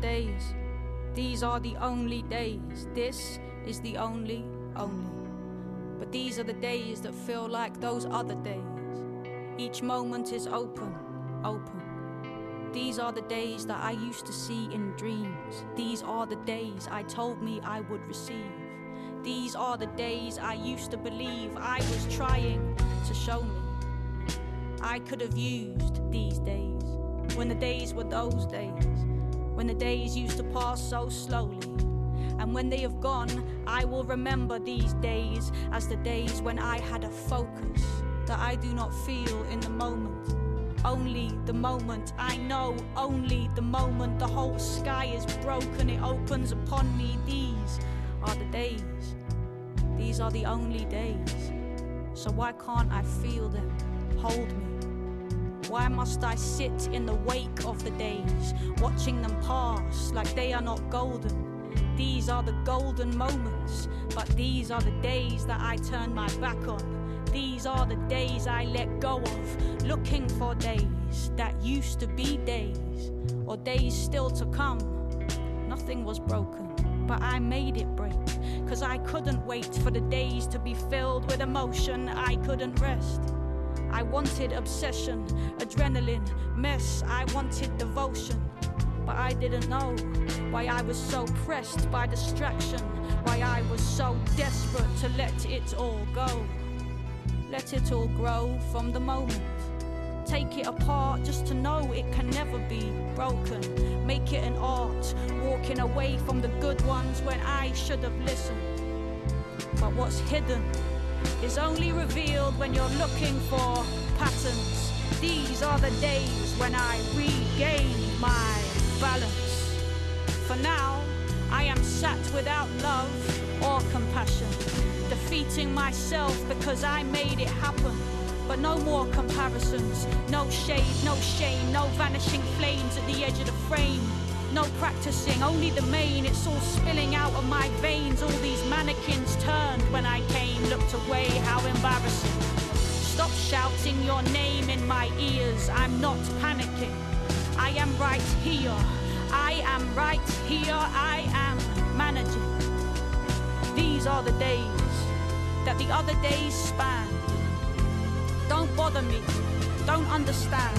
Days. These are the only days. This is the only, only. But these are the days that feel like those other days. Each moment is open, open. These are the days that I used to see in dreams. These are the days I told me I would receive. These are the days I used to believe I was trying to show me. I could have used these days when the days were those days, when the days used to pass so slowly. And when they have gone, I will remember these days as the days when I had a focus that I do not feel in the moment. Only the moment I know, only the moment the whole sky is broken, it opens upon me. These are the days, these are the only days. So why can't I feel them? Hold me. Why must I sit in the wake of the days, watching them pass like they are not golden? These are the golden moments, but these are the days that I turn my back on. These are the days I let go of, looking for days that used to be days, or days still to come. Nothing was broken, but I made it break. Cause I couldn't wait for the days to be filled with emotion, I couldn't rest. I wanted obsession, adrenaline, mess, I wanted devotion. But I didn't know why I was so pressed by distraction, why I was so desperate to let it all go. Let it all grow from the moment. Take it apart just to know it can never be broken. Make it an art, walking away from the good ones when I should have listened. But what's hidden is only revealed when you're looking for patterns. These are the days when I regain my balance. For now, I am sat without love or compassion, defeating myself because I made it happen. But no more comparisons, no shade, no shame, no vanishing flames at the edge of the frame. No practicing, only the main, it's all spilling out of my veins. All these mannequins turned when I came, looked away, how embarrassing. Stop shouting your name in my ears, I'm not panicking. I am right here, I am right here, I am managing. These are the days that the other days span. Don't bother me, don't understand.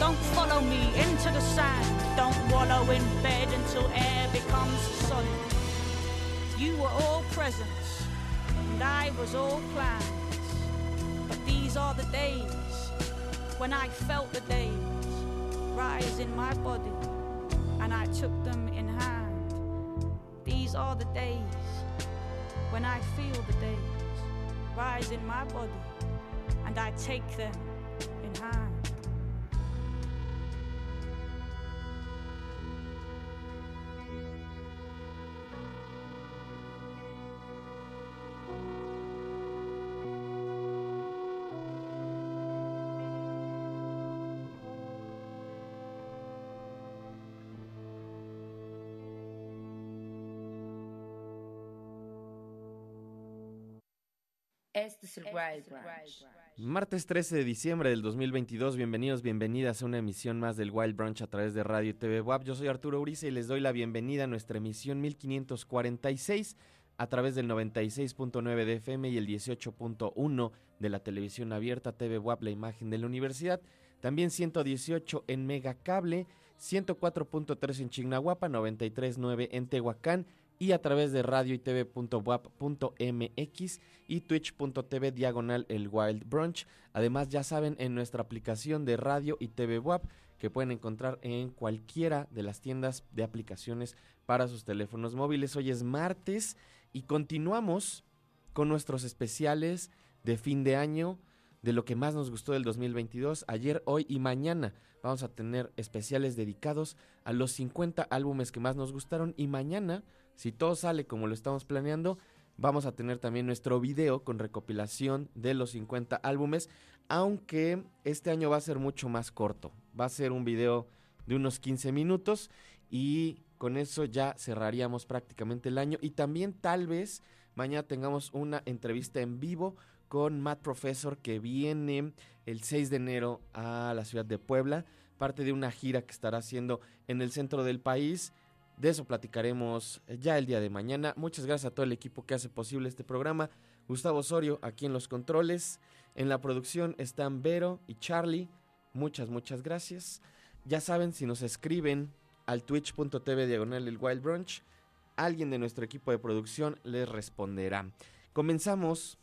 Don't follow me into the sand. Don't wallow in bed until air becomes solid. You were all presents, and I was all plans. But these are the days when I felt the days rise in my body, and I took them in hand. These are the days when I feel the days rise in my body, and I take them in hand. Este es el Wild Branch. Martes 13 de diciembre del 2022, bienvenidos, bienvenidas a una emisión más del Wild Brunch a través de Radio y TV WAP. Yo soy Arturo Uriza y les doy la bienvenida a nuestra emisión 1546 a través del 96.9 de FM y el 18.1 de la televisión abierta TV WAP, la imagen de la universidad. También 118 en Megacable, 104.3 en Chignahuapa, 93.9 en Tehuacán y a través de radio y y twitch.tv diagonal el Wild Brunch. Además, ya saben, en nuestra aplicación de radio y TV WAP que pueden encontrar en cualquiera de las tiendas de aplicaciones para sus teléfonos móviles. Hoy es martes y continuamos con nuestros especiales de fin de año, de lo que más nos gustó del 2022. Ayer, hoy y mañana vamos a tener especiales dedicados a los 50 álbumes que más nos gustaron y mañana, si todo sale como lo estamos planeando, vamos a tener también nuestro video con recopilación de los 50 álbumes, aunque este año va a ser mucho más corto. Va a ser un video de unos 15 minutos y con eso ya cerraríamos prácticamente el año y también tal vez mañana tengamos una entrevista en vivo con Matt Professor que viene el 6 de enero a la ciudad de Puebla, parte de una gira que estará haciendo en el centro del país. De eso platicaremos ya el día de mañana. Muchas gracias a todo el equipo que hace posible este programa. Gustavo Osorio aquí en los controles. En la producción están Vero y Charlie. Muchas, muchas gracias. Ya saben, si nos escriben al twitch.tv diagonal el Wild Brunch, alguien de nuestro equipo de producción les responderá. Comenzamos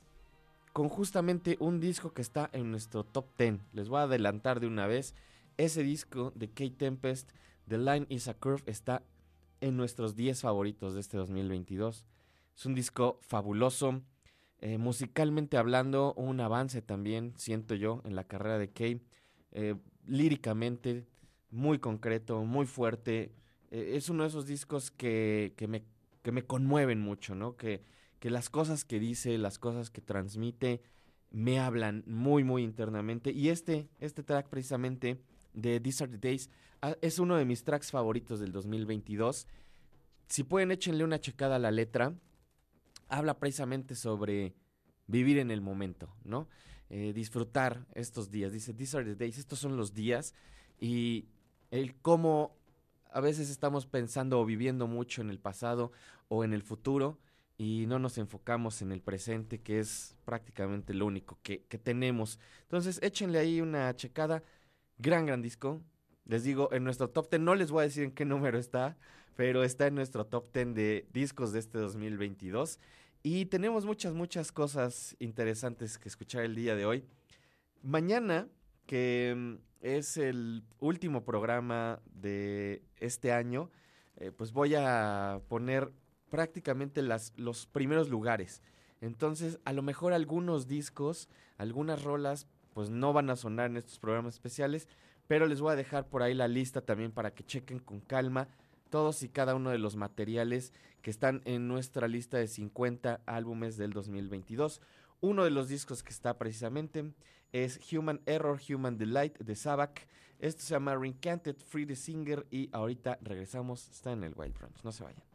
con justamente un disco que está en nuestro top 10. Les voy a adelantar de una vez. Ese disco de Kate Tempest, The Line is a Curve, está en nuestros 10 favoritos de este 2022. Es un disco fabuloso. Eh, musicalmente hablando, un avance también, siento yo, en la carrera de Kate. Eh, líricamente, muy concreto, muy fuerte. Eh, es uno de esos discos que, que, me, que me conmueven mucho, ¿no? Que, que las cosas que dice, las cosas que transmite, me hablan muy, muy internamente. Y este, este track precisamente de These Are the Days ah, es uno de mis tracks favoritos del 2022. Si pueden, échenle una checada a la letra. Habla precisamente sobre vivir en el momento, ¿no? Eh, disfrutar estos días. Dice, These are the days, estos son los días. Y, el cómo a veces estamos pensando o viviendo mucho en el pasado o en el futuro y no nos enfocamos en el presente, que es prácticamente lo único que, tenemos. Entonces, échenle ahí una checada. Gran, gran disco. Les digo, en nuestro top 10, no les voy a decir en qué número está, pero está en nuestro top 10 de discos de este 2022. Y tenemos muchas, muchas cosas interesantes que escuchar el día de hoy. Mañana, que mm, es el último programa de este año, eh, pues voy a poner prácticamente las, los primeros lugares. Entonces, a lo mejor algunos discos, algunas rolas, pues no van a sonar en estos programas especiales, pero les voy a dejar por ahí la lista también para que chequen con calma todos y cada uno de los materiales que están en nuestra lista de 50 álbumes del 2022. Uno de los discos que está precisamente es Human Error, Human Delight de Sabak. Esto se llama Recanted Free the Singer y ahorita regresamos. Está en el Wild Brunch. No se vayan.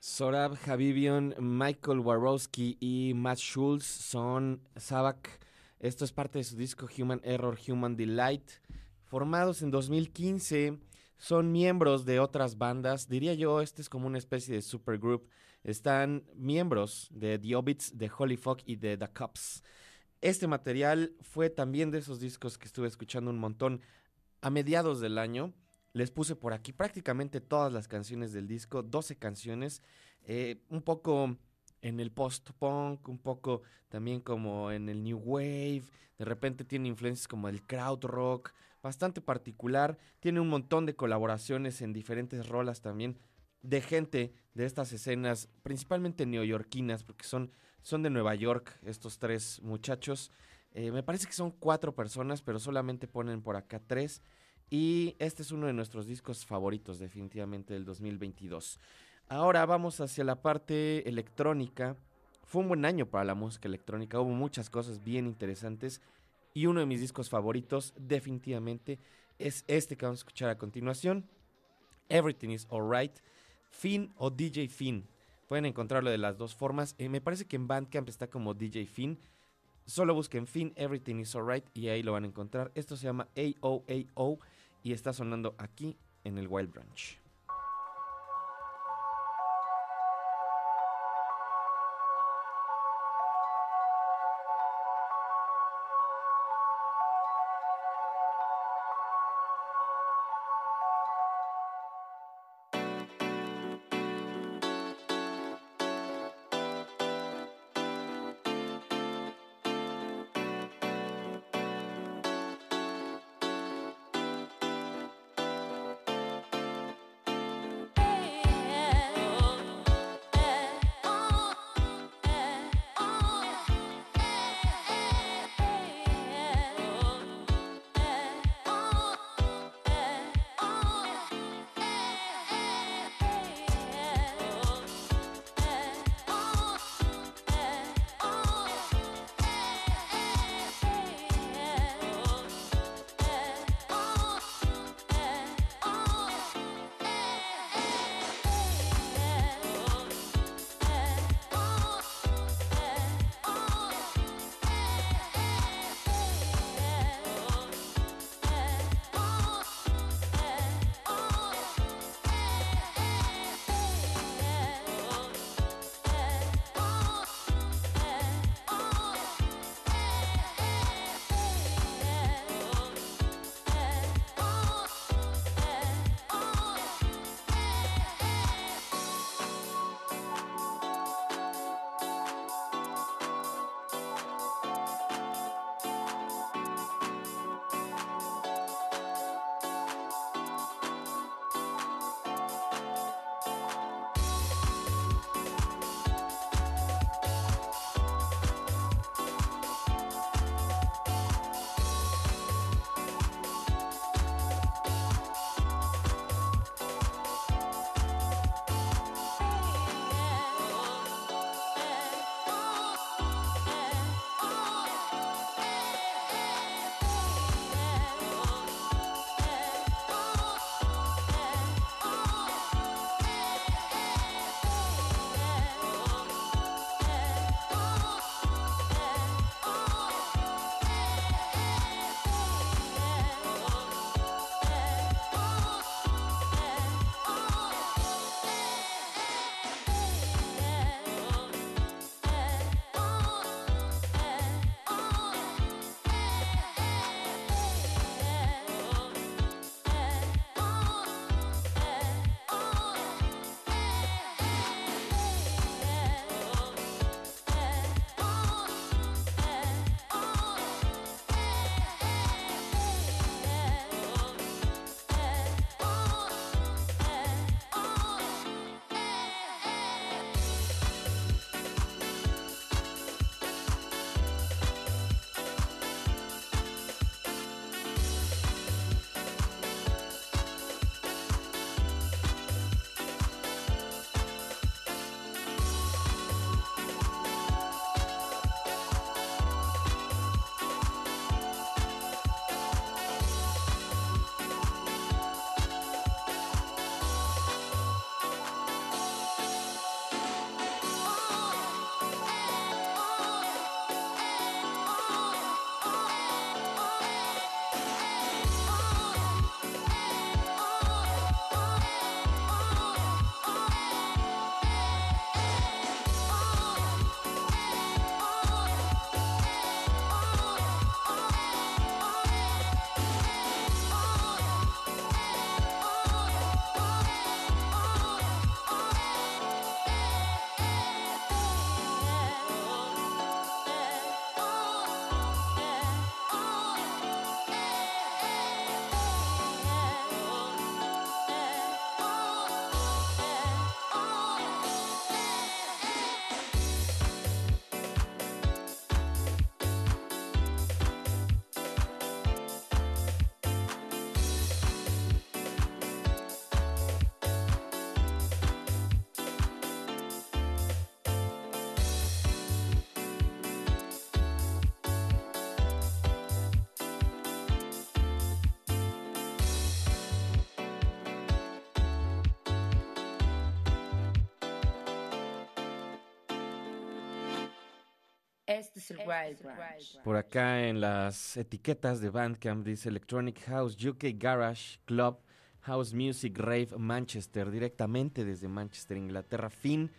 Sorab Habibion, Michael Warowski y Matt Schultz son Sabak. Esto es parte de su disco Human Error, Human Delight. Formados en 2015, son miembros de otras bandas. Diría yo, este es como una especie de supergroup. Están miembros de The Obits, de Holy Fuck y de The Cups. Este material fue también de esos discos que estuve escuchando un montón a mediados del año. Les puse por aquí prácticamente todas las canciones del disco, 12 canciones, eh, un poco en el post-punk, un poco también como en el new wave, de repente tiene influencias como el crowd rock, bastante particular, tiene un montón de colaboraciones en diferentes rolas también de gente de estas escenas, principalmente neoyorquinas, porque son, son de Nueva York estos tres muchachos. Eh, me parece que son cuatro personas, pero solamente ponen por acá tres. Y este es uno de nuestros discos favoritos definitivamente del 2022. Ahora vamos hacia la parte electrónica. Fue un buen año para la música electrónica, hubo muchas cosas bien interesantes y uno de mis discos favoritos definitivamente es este que vamos a escuchar a continuación, Everything is Alright, Finn o DJ Finn. Pueden encontrarlo de las dos formas. Eh, me parece que en Bandcamp está como DJ Finn. Solo busquen Finn, Everything is Alright y ahí lo van a encontrar. Esto se llama AOAO y está sonando aquí en el Wild Branch. Este es el Wild Branch. Por acá en las etiquetas de Bandcamp dice Electronic House, UK Garage Club, House Music Rave Manchester, directamente desde Manchester, Inglaterra, Finn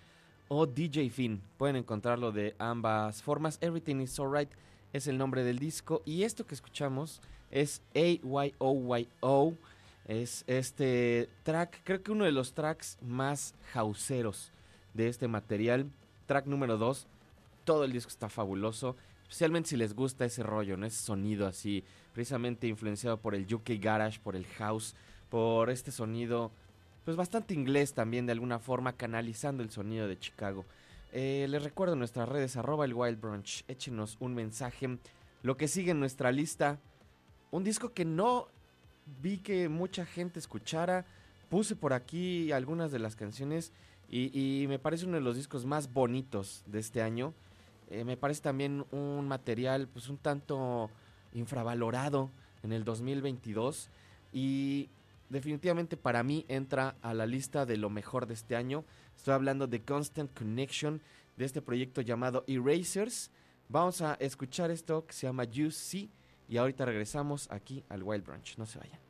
o DJ Finn. Pueden encontrarlo de ambas formas. Everything is Alright es el nombre del disco y esto que escuchamos es AYOYO. Es este track, creo que uno de los tracks más houseeros de este material. Track número 2. Todo el disco está fabuloso. Especialmente si les gusta ese rollo. Ese sonido así, precisamente influenciado por el UK Garage, por el house, por este sonido, pues bastante inglés también de alguna forma, canalizando el sonido de Chicago. Eh, les recuerdo nuestras redes, arroba el Wild Brunch, échenos un mensaje. Lo que sigue en nuestra lista, un disco que no vi que mucha gente escuchara. Puse por aquí algunas de las canciones y me parece uno de los discos más bonitos de este año. Eh, me parece también un material pues un tanto infravalorado en el 2022 y definitivamente para mí entra a la lista de lo mejor de este año. Estoy hablando de Constant Connection, de este proyecto llamado Erasers. Vamos a escuchar esto que se llama You See y ahorita regresamos aquí al Wild Brunch. No se vayan.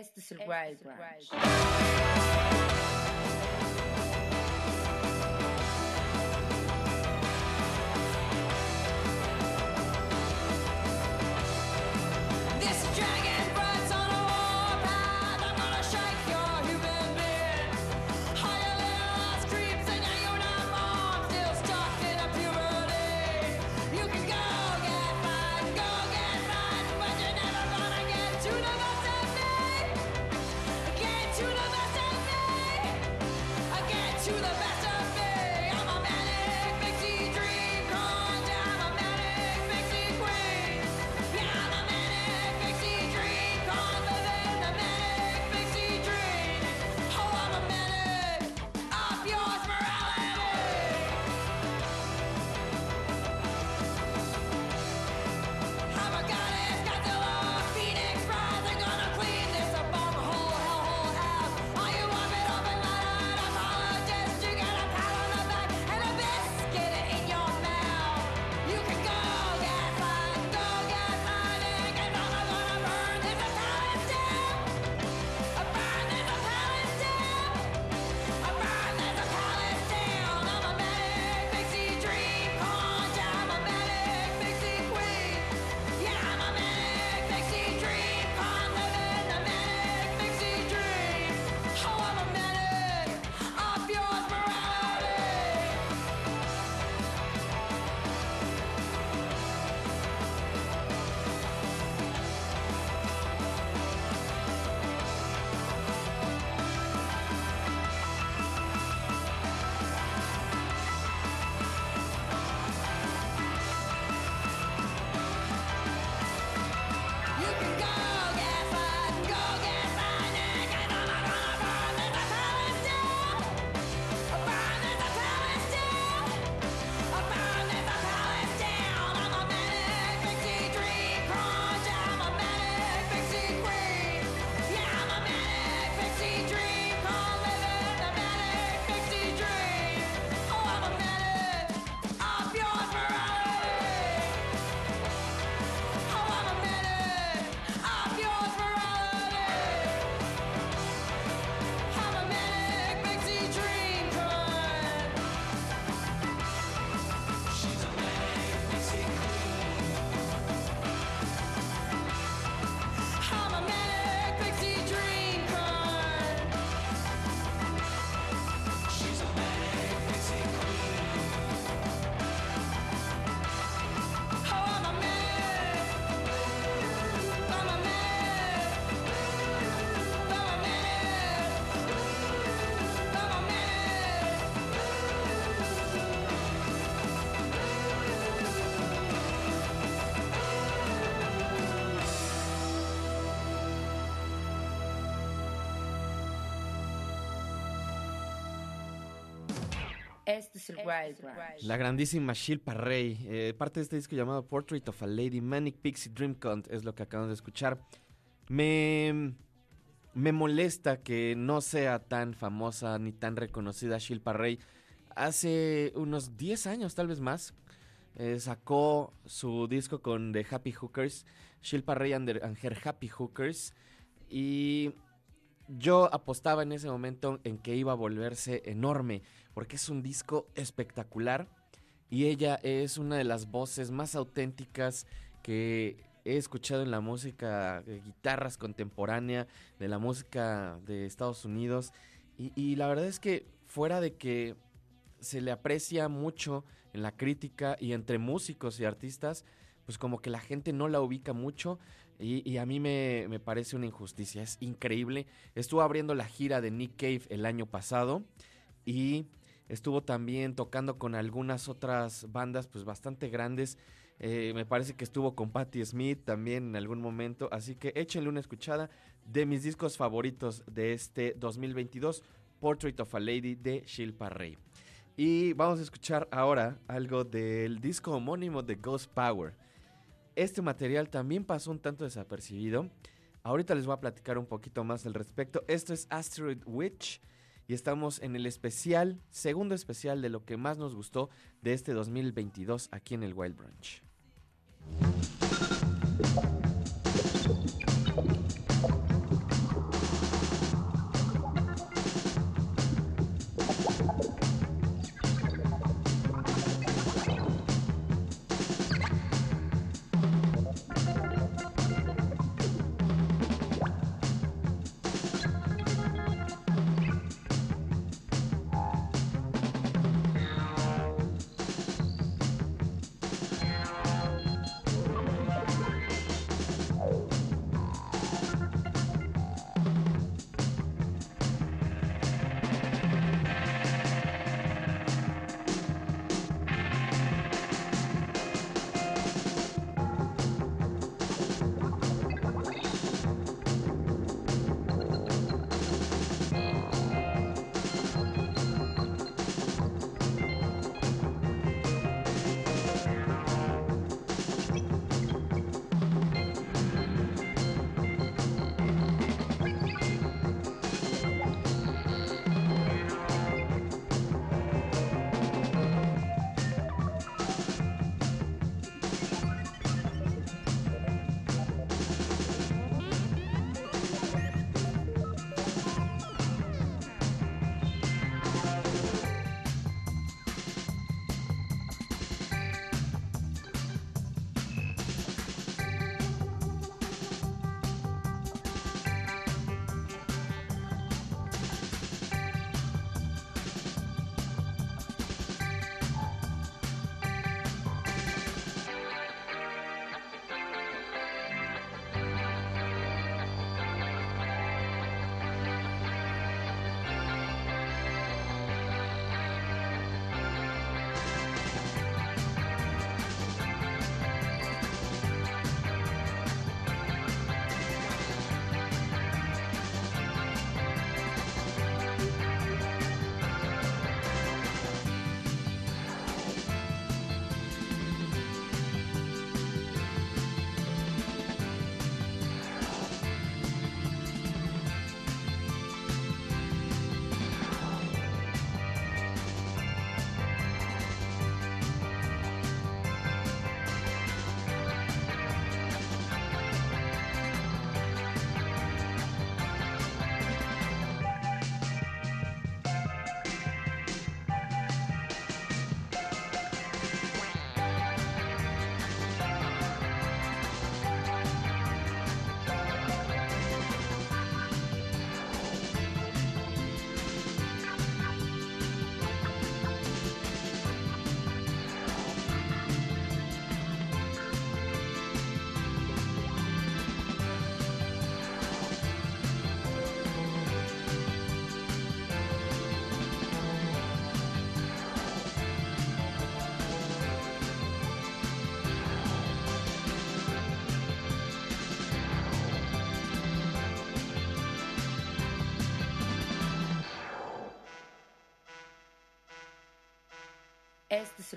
Es el Wild Brunch. La grandísima Shilpa Rey, eh, parte de este disco llamado Portrait of a Lady Manic Pixie Dream Cunt, es lo que acabamos de escuchar. Me, me molesta que no sea tan famosa ni tan reconocida Shilpa Rey. Hace unos 10 años, tal vez más, eh, sacó su disco con The Happy Hookers, Shilpa Rey and, the- and Her Happy Hookers, y yo apostaba en ese momento en que iba a volverse enorme, porque es un disco espectacular y ella es una de las voces más auténticas que he escuchado en la música de guitarras contemporánea, de la música de Estados Unidos. Y, la verdad es que fuera de que se le aprecia mucho en la crítica y entre músicos y artistas, pues como que la gente no la ubica mucho y, y a mí me, me parece una injusticia. Es increíble. Estuvo abriendo la gira de Nick Cave el año pasado y estuvo también tocando con algunas otras bandas pues bastante grandes. Eh, me parece que estuvo con Patti Smith también en algún momento. Así que échenle una escuchada de mis discos favoritos de este 2022, Portrait of a Lady de Shilpa Rey. Y vamos a escuchar ahora algo del disco homónimo de Ghost Power. Este material también pasó un tanto desapercibido. Ahorita les voy a platicar un poquito más al respecto. Esto es Asteroid Witch y estamos en el especial, segundo especial de lo que más nos gustó de este 2022 aquí en el Wild Brunch.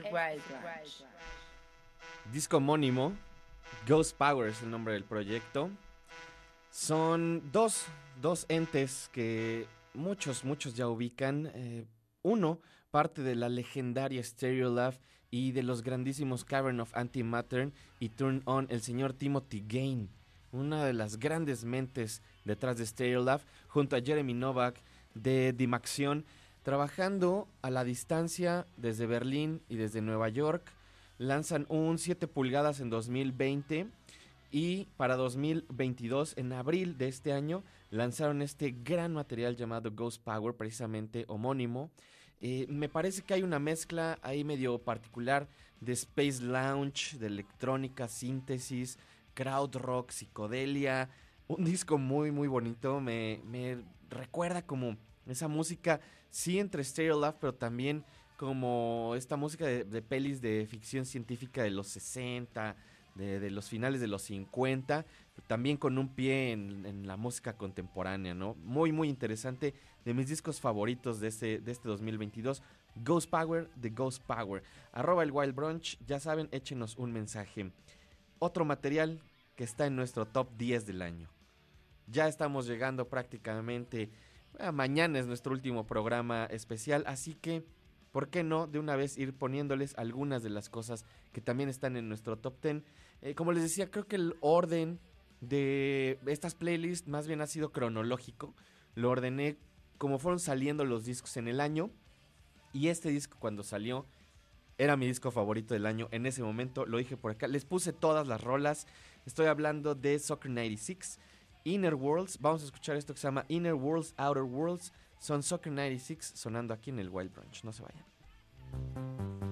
Wild. Disco homónimo, Ghost Power es el nombre del proyecto. Son dos, dos entes que muchos, muchos ya ubican. Eh, uno, parte de la legendaria Stereolab y de los grandísimos Cavern of Antimatter y Turn On, el señor Timothy Gain, una de las grandes mentes detrás de Stereolab, junto a Jeremy Novak de Dimaxion, trabajando a la distancia desde Berlín y desde Nueva York. Lanzan un 7 pulgadas en 2020 y para 2022, en abril de este año, lanzaron este gran material llamado Ghost Power, precisamente homónimo. Eh, me parece que hay una mezcla ahí medio particular de Space Lounge, de electrónica, síntesis, crowd rock, psicodelia. Un disco muy, muy bonito. Me, me recuerda como esa música, sí, entre Stereo Love, pero también como esta música de, pelis de ficción científica de los 60, de, los finales de los 50, también con un pie en, la música contemporánea, ¿no? Muy, muy interesante. De mis discos favoritos de este, de este 2022. Ghost Power de Ghost Power. Arroba el Wild Brunch. Ya saben, échenos un mensaje. Otro material que está en nuestro top 10 del año. Ya estamos llegando prácticamente. Ah, mañana es nuestro último programa especial. Así que, ¿por qué no de una vez ir poniéndoles algunas de las cosas que también están en nuestro top 10? Eh, como les decía, creo que el orden de estas playlists más bien ha sido cronológico. Lo ordené como fueron saliendo los discos en el año. Y este disco cuando salió era mi disco favorito del año en ese momento. Lo dije por acá. Les puse todas las rolas. Estoy hablando de Soccer 96. Inner Worlds. Vamos a escuchar esto que se llama Inner Worlds, Outer Worlds. Son Soccer 96 sonando aquí en el Wild Branch. No se vayan.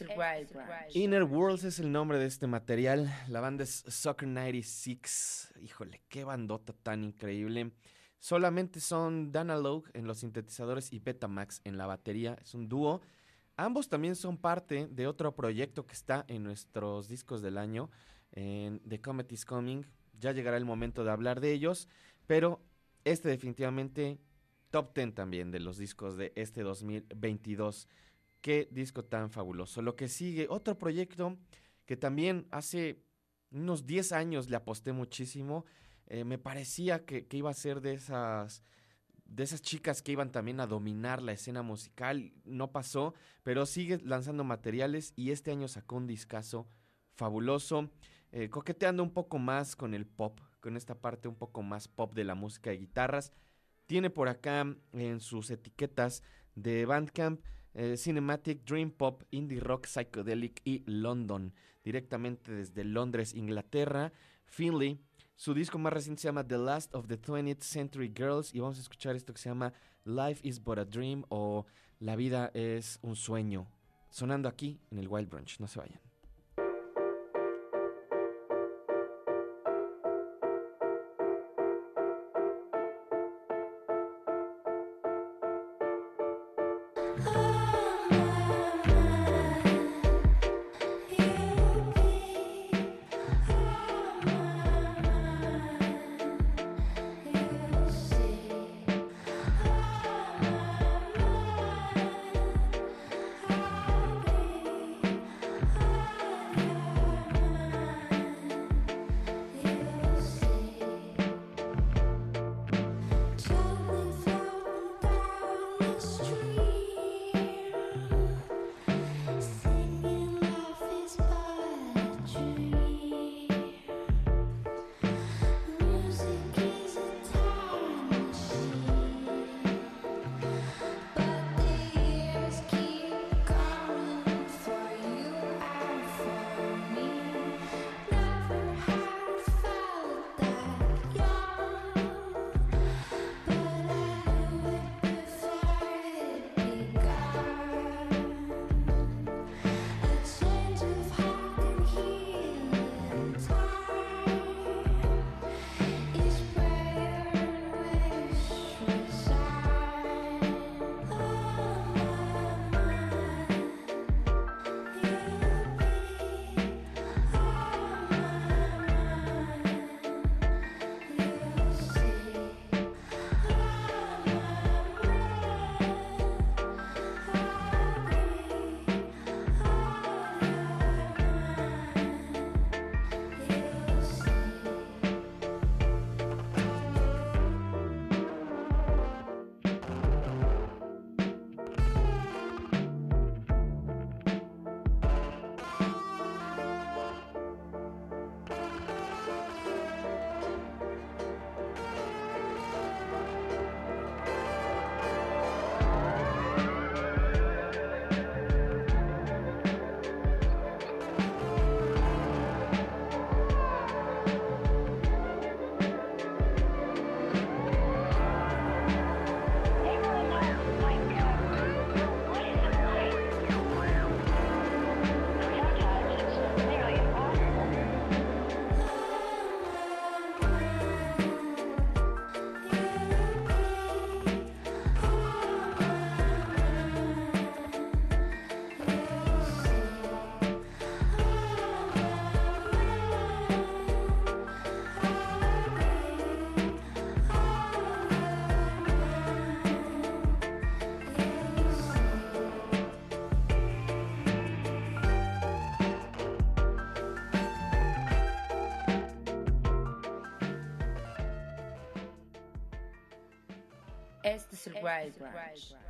Este Branch. Inner Worlds es el nombre de este material. La banda es Soccer 96. Híjole, qué bandota tan increíble. Solamente son Danalogue en los sintetizadores y Betamax en la batería. Es un dúo. Ambos también son parte de otro proyecto que está en nuestros discos del año, en The Comet is Coming. Ya llegará el momento de hablar de ellos, pero este definitivamente top 10 también de los discos de este 2022. Qué disco tan fabuloso. Lo que sigue, otro proyecto que también hace unos 10 años le aposté muchísimo. Eh, me parecía que, iba a ser de esas de esas chicas que iban también a dominar la escena musical. No pasó, pero sigue lanzando materiales y este año sacó un discazo fabuloso, eh, coqueteando un poco más con el pop, con esta parte un poco más pop de la música de guitarras. Tiene por acá en sus etiquetas de Bandcamp eh, Cinematic, Dream Pop, Indie Rock, Psychedelic y London, directamente desde Londres, Inglaterra. Finley, su disco más reciente se llama The Last of the 20th Century Girls y vamos a escuchar esto que se llama Life is but a Dream o La vida es un sueño, sonando aquí en el Wild Brunch. No se vayan.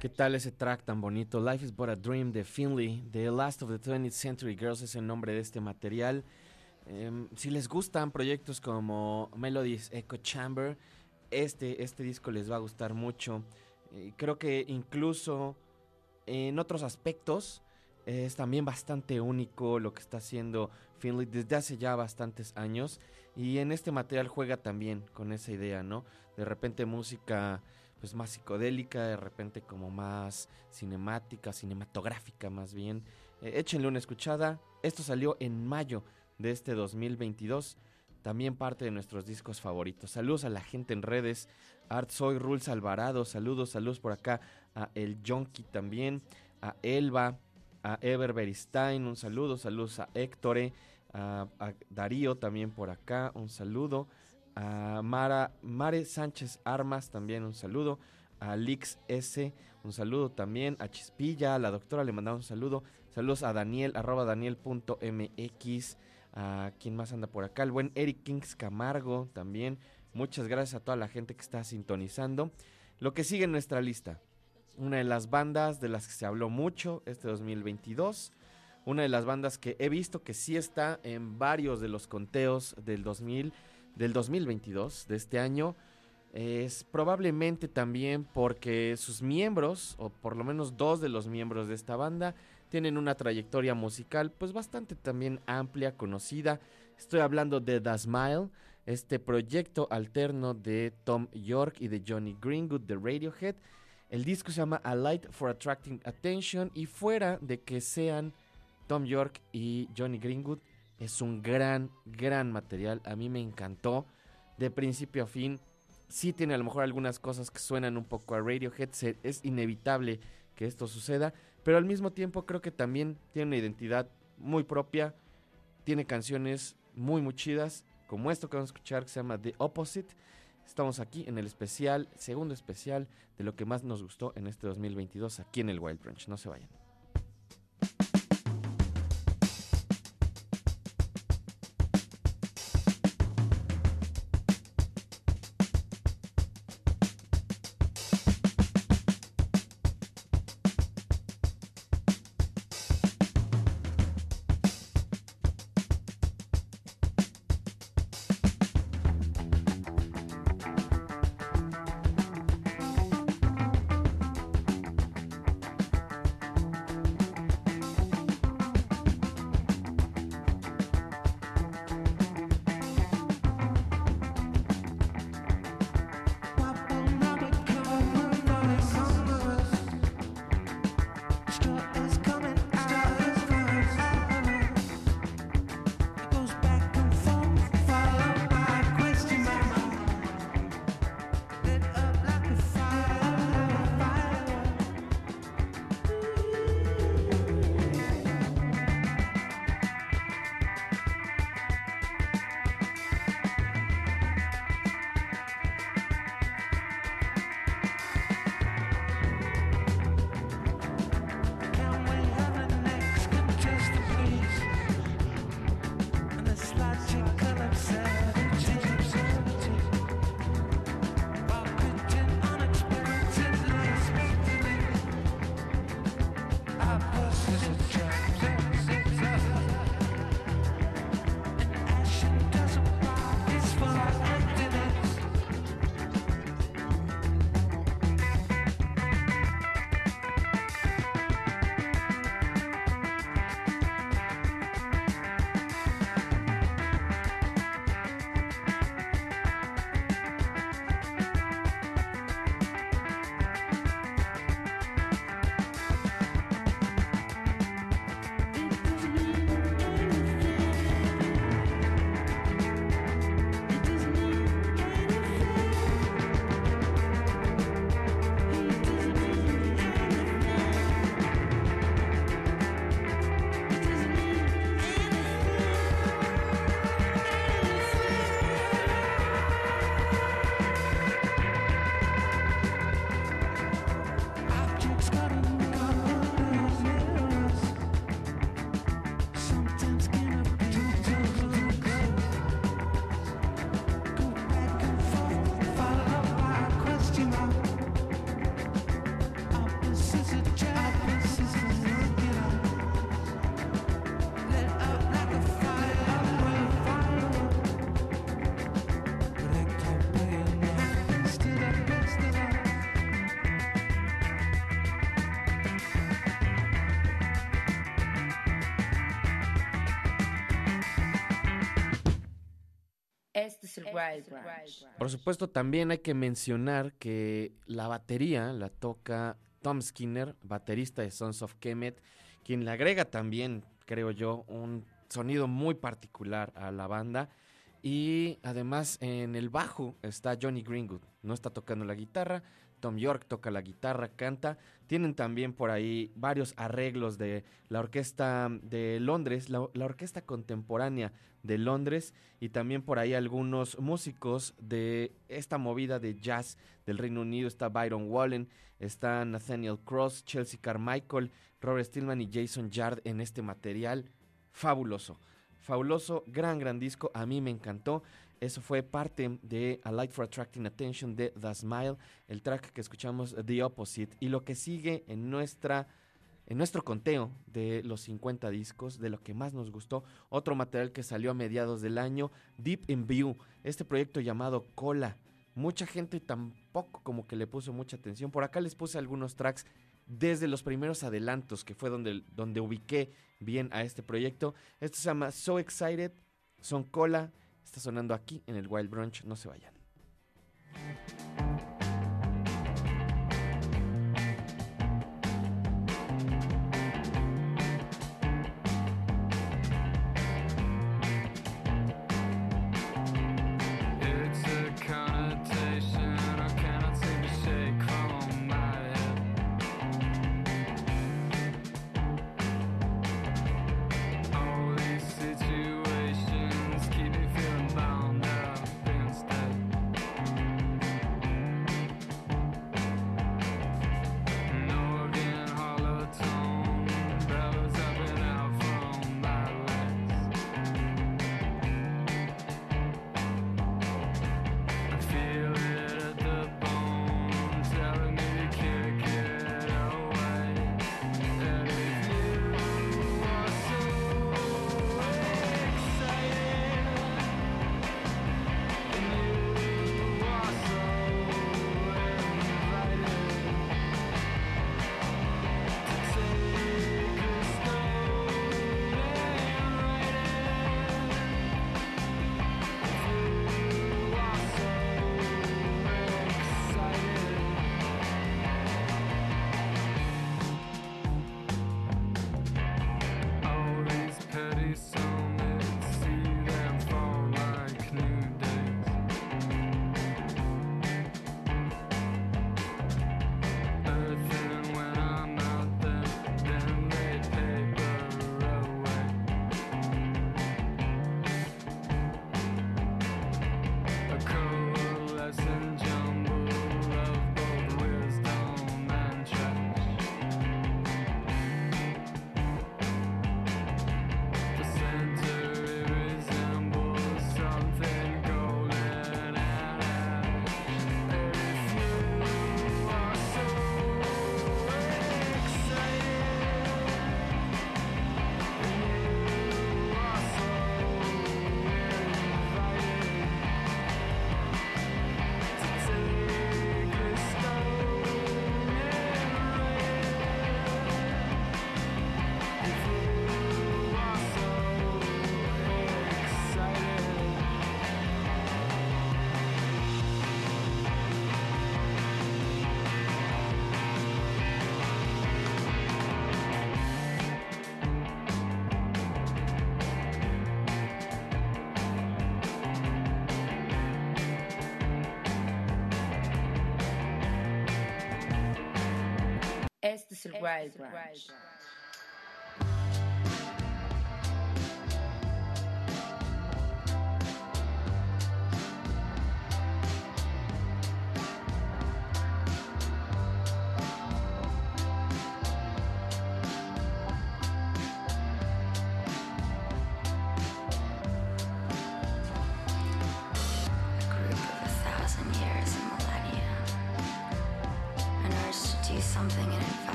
¿Qué tal ese track tan bonito? Life is but a Dream de Finley, The Last of the 20th Century Girls es el nombre de este material. Em, si les gustan proyectos como Melodies Echo Chamber, este, este disco les va a gustar mucho. Eh, creo que incluso en otros aspectos eh, es también bastante único lo que está haciendo Finley desde hace ya bastantes años. Y en este material juega también con esa idea, ¿no? De repente música pues más psicodélica, de repente como más cinemática, cinematográfica más bien. eh, échenle una escuchada. Esto salió en mayo de este 2022. También parte de nuestros discos favoritos. Saludos a la gente en redes. Art Soy, Rules Alvarado. Saludos, saludos por acá a El Jonky también. A Elba, a Ever Beristain. Un saludo. Saludos a Héctore. A, a Darío también por acá. Un saludo. A Mara, Mare Sánchez Armas también un saludo. A Lix S. Un saludo también. A Chispilla. A la doctora le mandamos un saludo. Saludos a Daniel, arroba daniel.mx. A quien más anda por acá. El buen Eric Kings Camargo también. Muchas gracias a toda la gente que está sintonizando. Lo que sigue en nuestra lista. Una de las bandas de las que se habló mucho este 2022. Una de las bandas que he visto que sí está en varios de los conteos del 2000, del 2022, de este año. Es probablemente también porque sus miembros, o por lo menos dos de los miembros de esta banda, tienen una trayectoria musical pues bastante también amplia, conocida. Estoy hablando de The Smile, este proyecto alterno de Tom York y de Johnny Greenwood de Radiohead. El disco se llama A Light for Attracting Attention y fuera de que sean Tom York y Johnny Greenwood, es un gran, gran material. A mí me encantó de principio a fin. Sí tiene a lo mejor algunas cosas que suenan un poco a Radiohead, se- es inevitable que esto suceda, pero al mismo tiempo creo que también tiene una identidad muy propia, tiene canciones muy muy chidas, como esto que vamos a escuchar que se llama The Opposite. Estamos aquí en el especial, segundo especial de lo que más nos gustó en este 2022 aquí en el Wild Branch. No se vayan. Wild Branch. Por supuesto, también hay que mencionar que la batería la toca Tom Skinner, baterista de Sons of Kemet, quien le agrega también, creo yo, un sonido muy particular a la banda. Y además en el bajo está Johnny Greenwood, no está tocando la guitarra, Tom York toca la guitarra, canta. Tienen también por ahí varios arreglos de la orquesta de Londres, la, orquesta contemporánea de Londres y también por ahí algunos músicos de esta movida de jazz del Reino Unido. Está Byron Wallen, está Nathaniel Cross, Chelsea Carmichael, Robert Stillman y Jason Yard en este material. Fabuloso, fabuloso, gran, gran disco. A mí me encantó. Eso fue parte de A Light for Attracting Attention de The Smile, el track que escuchamos The Opposite. Y lo que sigue en nuestra en nuestro conteo de los 50 discos, de lo que más nos gustó, otro material que salió a mediados del año, Deep in View, este proyecto llamado Cola. Mucha gente tampoco como que le puso mucha atención. Por acá les puse algunos tracks desde los primeros adelantos, que fue donde, donde ubiqué bien a este proyecto. Esto se llama So Excited, son Cola, está sonando aquí en el Wild Brunch, no se vayan. Este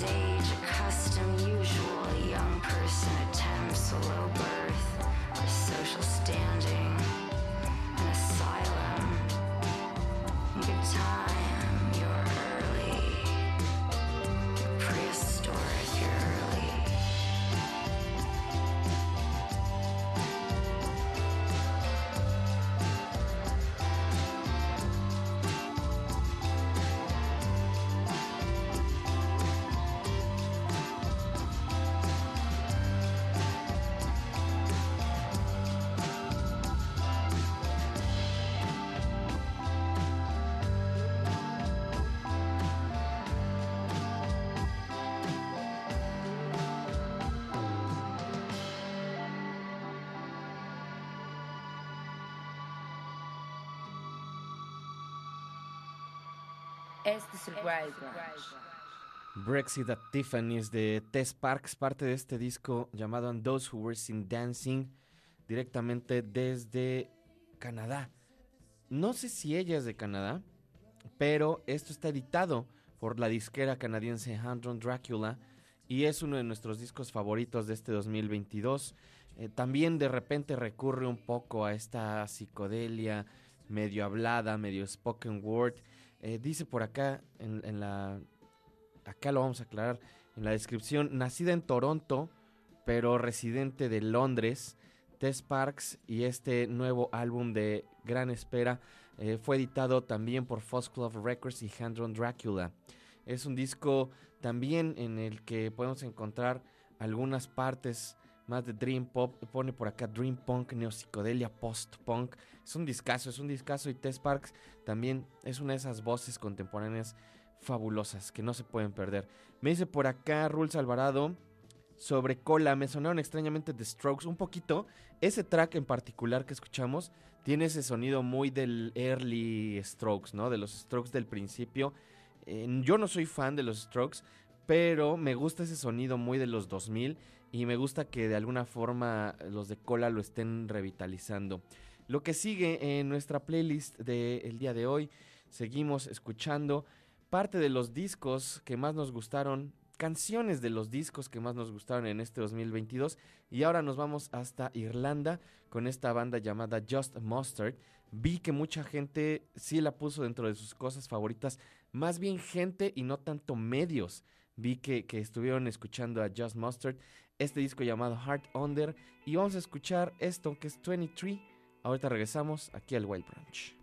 sage. Es el Wild Branch. Brexit at Tiffany's de Tess Parks, parte de este disco llamado And Those Who Were Seen Dancing, directamente desde Canadá. No sé si ella es de Canadá, pero esto está editado por la disquera canadiense Hand Drawn Dracula y es uno de nuestros discos favoritos de este 2022. Eh, también de repente recurre un poco a esta psicodelia medio hablada, medio spoken word. Eh, dice por acá en, la acá lo vamos a aclarar en la descripción, nacida en Toronto, pero residente de Londres, Tess Parks y este nuevo álbum de gran espera eh, fue editado también por Club Records y Hand Drawn Dracula. Es un disco también en el que podemos encontrar algunas partes más de Dream Pop, pone por acá Dream Punk, Neopsicodelia, Post Punk. Es un discazo, es un discazo y Tess Parks también es una de esas voces contemporáneas fabulosas que no se pueden perder. Me dice por acá Rules Alvarado sobre Cola, me sonaron extrañamente The Strokes un poquito. Ese track en particular que escuchamos tiene ese sonido muy del early Strokes, ¿no? De los Strokes del principio. Eh, yo no soy fan de los Strokes, pero me gusta ese sonido muy de los 2000 y me gusta que de alguna forma los de Cola lo estén revitalizando. Lo que sigue en nuestra playlist del día de hoy, seguimos escuchando parte de los discos que más nos gustaron, canciones de los discos que más nos gustaron en este 2022 y ahora nos vamos hasta Irlanda con esta banda llamada Just Mustard. Vi que mucha gente sí la puso dentro de sus cosas favoritas, más bien gente y no tanto medios. Vi que, que estuvieron escuchando a Just Mustard, este disco llamado Heart Under y vamos a escuchar esto que es 23. Ahorita regresamos aquí al Wild Branch.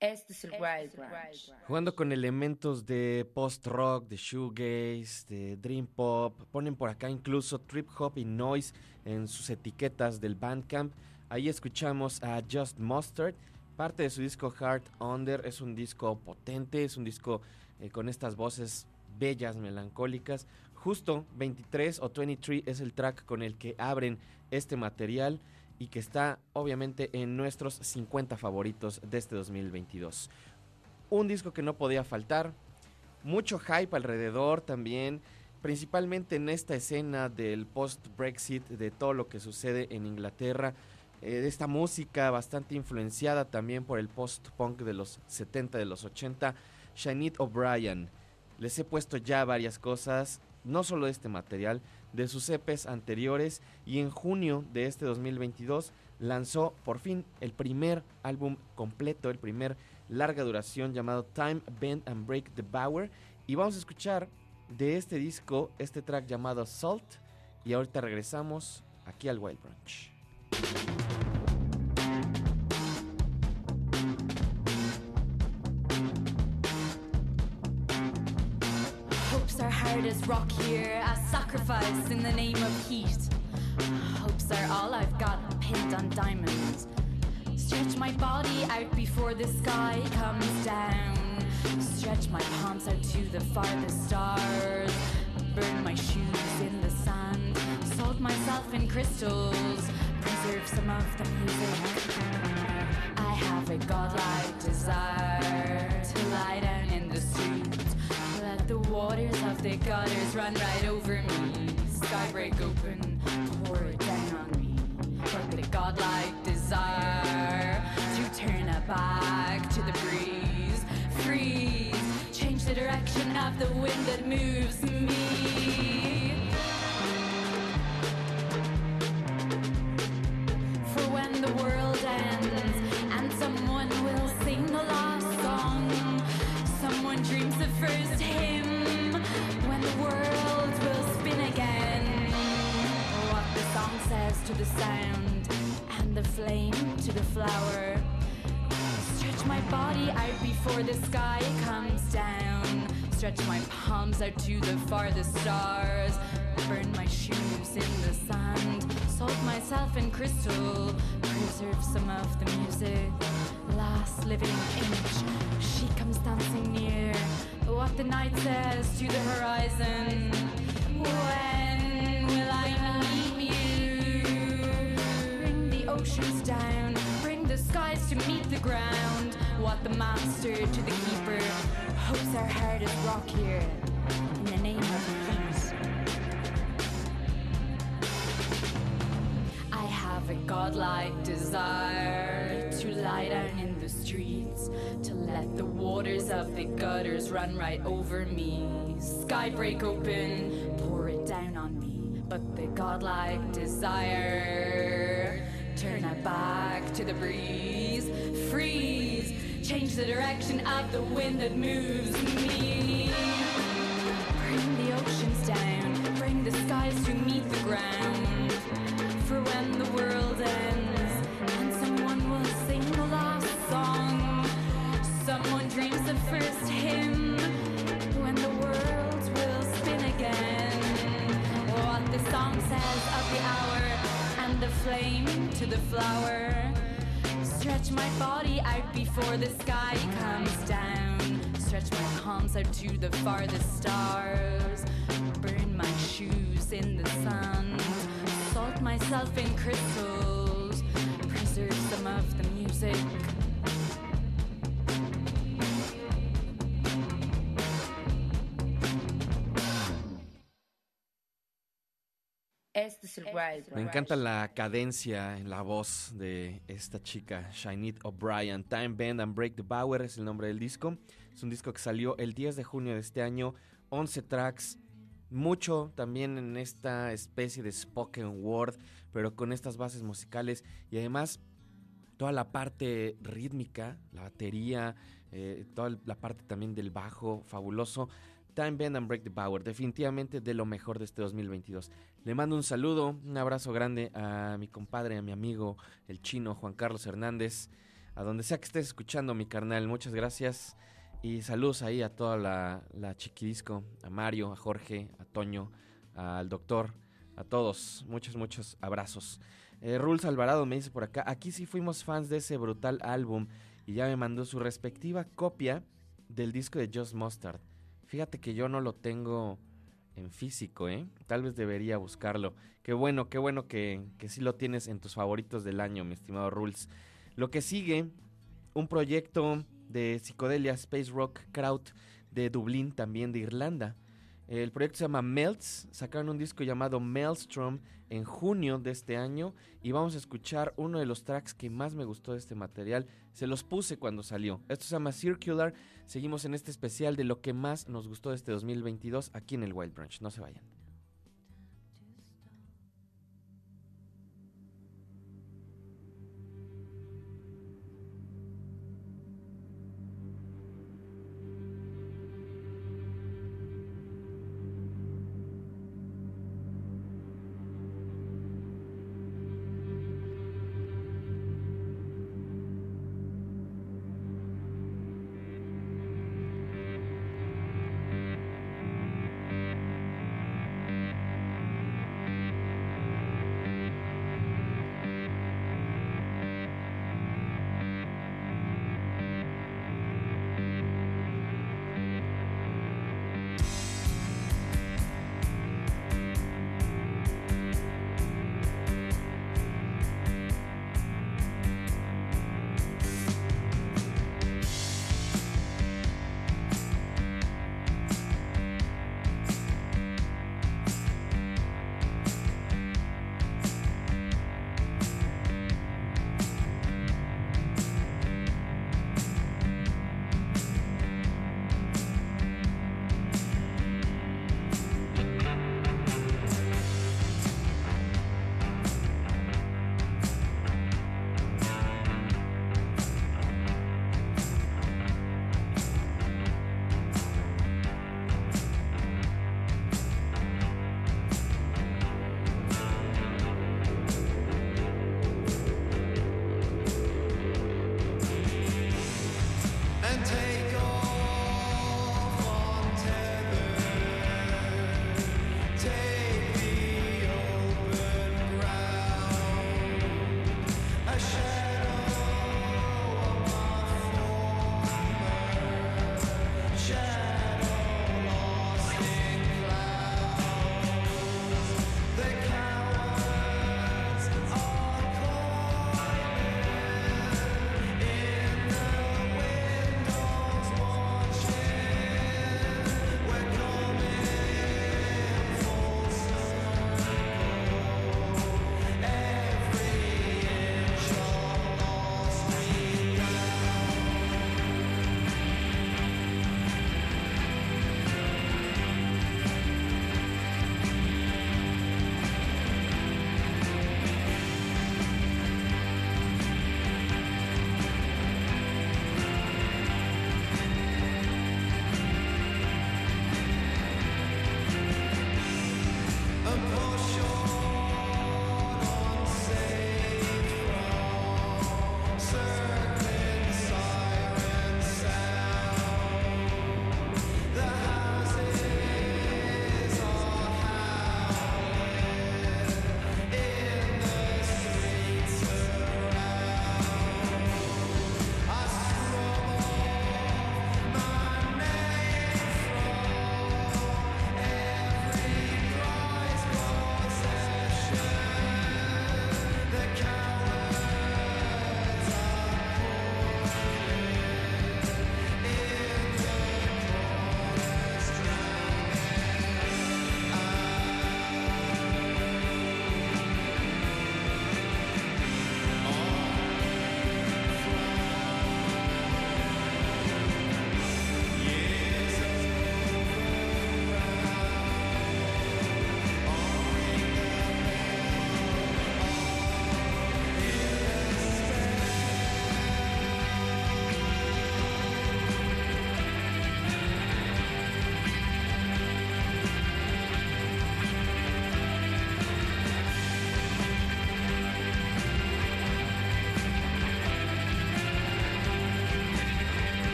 Este es el Wild Branch. Jugando con elementos de post-rock, de shoegaze, de dream pop. Ponen por acá incluso trip hop y noise en sus etiquetas del Bandcamp. Ahí escuchamos a Just Mustard. Parte de su disco Heart Under. Es un disco potente, es un disco eh, con estas voces bellas, melancólicas. Justo 23 o 23 es el track con el que abren este material y que está obviamente en nuestros 50 favoritos de este 2022. Un disco que no podía faltar, mucho hype alrededor también, principalmente en esta escena del post-Brexit, de todo lo que sucede en Inglaterra, eh, de esta música bastante influenciada también por el post-punk de los 70, de los 80, Shanit O'Brien. Les he puesto ya varias cosas, no solo este material, de sus EPs anteriores y en junio de este 2022 lanzó por fin el primer álbum completo, el primer larga duración llamado Time, Bend and Break the Bower y vamos a escuchar de este disco este track llamado Salt y ahorita regresamos aquí al Wild Brunch. As rock here, a sacrifice in the name of heat. Hopes are all I've got pinned on diamonds. Stretch my body out before the sky comes down. Stretch my palms out to the farthest stars. Burn my shoes in the sand. Salt myself in crystals. Preserve some of the music. I have a godlike desire to lie down in the streets. Waters of the gutters run right over me. Sky break open, pour it down on me. But the godlike desire to turn it back to the breeze. Freeze, change the direction of the wind that moves me. To the sound and the flame to the flower. Stretch my body out before the sky comes down. Stretch my palms out to the farthest stars. Burn my shoes in the sand. Salt myself in crystal. Preserve some of the music. Last living image. She comes dancing near. What the night says to the horizon. When will I meet oceans down. Bring the skies to meet the ground. What the master to the keeper. Hopes our as rock here. In the name of peace. I have a godlike desire to lie down in the streets, to let the waters of the gutters run right over me. Sky break open, pour it down on me. But the godlike desire, turn it back to the breeze, freeze, change the direction of the wind that moves me. Bring the oceans down, bring the skies to meet the ground. For when the world ends and someone will sing the last song, someone dreams the first hymn when the world will spin again. What the song says of the hour the flame to the flower. Stretch my body out before the sky comes down. Stretch my palms out to the farthest stars. Burn my shoes in the sun. Salt myself in crystals. Preserve some of the music. Es el Wild Me encanta la cadencia en la voz de esta chica, Shinit O'Brien. Time Bend and Break the Bower es el nombre del disco. Es un disco que salió el 10 de junio de este año. 11 tracks. Mucho también en esta especie de spoken word, pero con estas bases musicales. Y además, toda la parte rítmica, la batería, eh, toda la parte también del bajo, fabuloso. Time Bend and Break the Power, definitivamente de lo mejor de este 2022. Le mando un saludo, un abrazo grande a mi compadre, a mi amigo, el chino Juan Carlos Hernández, a donde sea que estés escuchando, mi carnal. Muchas gracias. Y saludos ahí a toda la, la chiquidisco, a Mario, a Jorge, a Toño, al doctor, a todos. Muchos, muchos abrazos. Eh, Rules Alvarado me dice por acá, aquí sí fuimos fans de ese brutal álbum y ya me mandó su respectiva copia del disco de Just Mustard. Fíjate que yo no lo tengo en físico, ¿eh? Tal vez debería buscarlo. Qué bueno, qué bueno que, que sí lo tienes en tus favoritos del año, mi estimado Rules. Lo que sigue, un proyecto de psicodelia Space Rock Kraut de Dublín, también de Irlanda. El proyecto se llama Melts, sacaron un disco llamado Maelstrom en junio de este año y vamos a escuchar uno de los tracks que más me gustó de este material. Se los puse cuando salió. Esto se llama Circular. Seguimos en este especial de lo que más nos gustó de este 2022 aquí en el Wild Branch. No se vayan.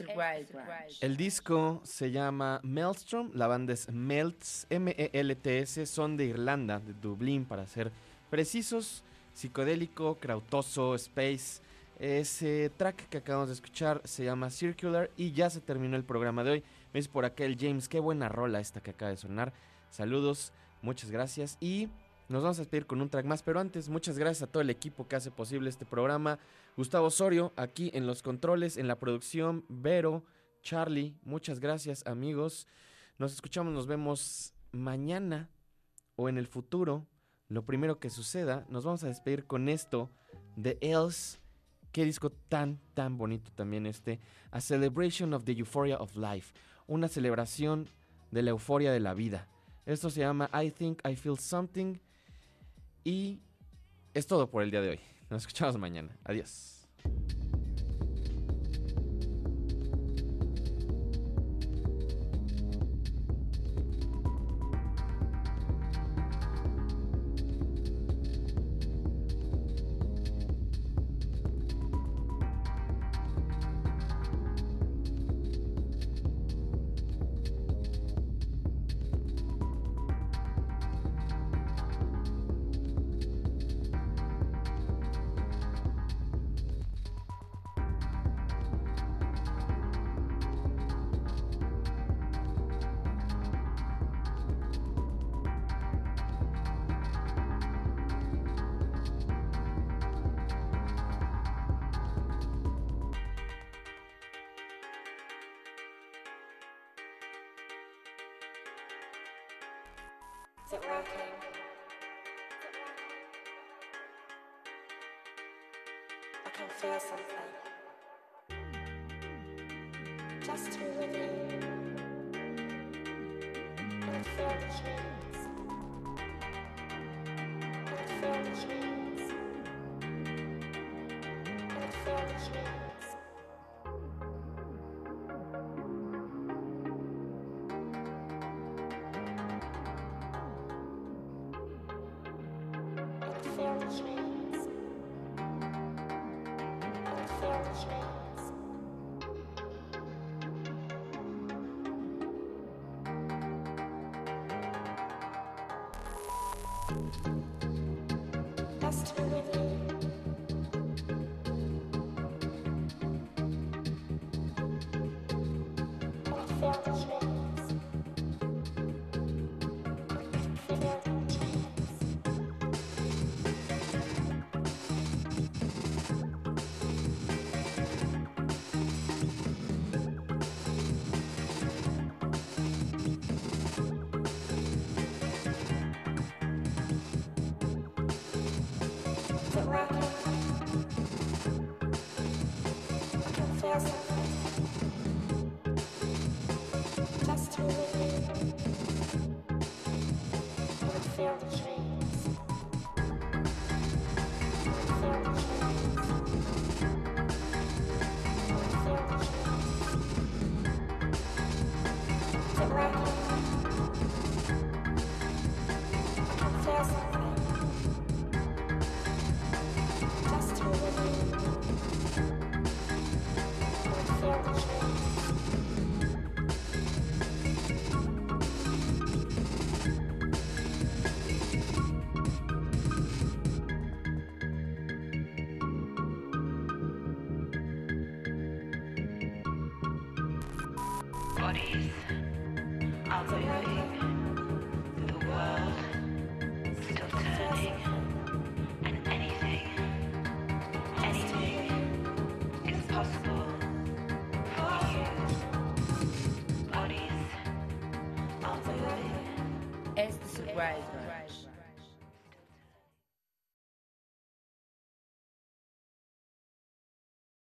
Este es el Wild Branch. El disco se llama Maelstrom, la banda es Melts, M-E-L-T-S, son de Irlanda, de Dublín para ser precisos, psicodélico, crautoso, space. Ese track que acabamos de escuchar se llama Circular y ya se terminó el programa de hoy. Me dice por acá el James, qué buena rola esta que acaba de sonar. Saludos, muchas gracias y nos vamos a despedir con un track más, pero antes muchas gracias a todo el equipo que hace posible este programa. Gustavo Osorio aquí en los controles, en la producción, Vero, Charlie, muchas gracias amigos. Nos escuchamos, nos vemos mañana o en el futuro. Lo primero que suceda, nos vamos a despedir con esto de Else. Qué disco tan, tan bonito también este. A Celebration of the Euphoria of Life. Una celebración de la euforia de la vida. Esto se llama I Think I Feel Something. Y es todo por el día de hoy. Nos escuchamos mañana. Adiós. Is it working? I can feel something. Just to be you. I feel the. I feel the. I feel the. Just to be with you.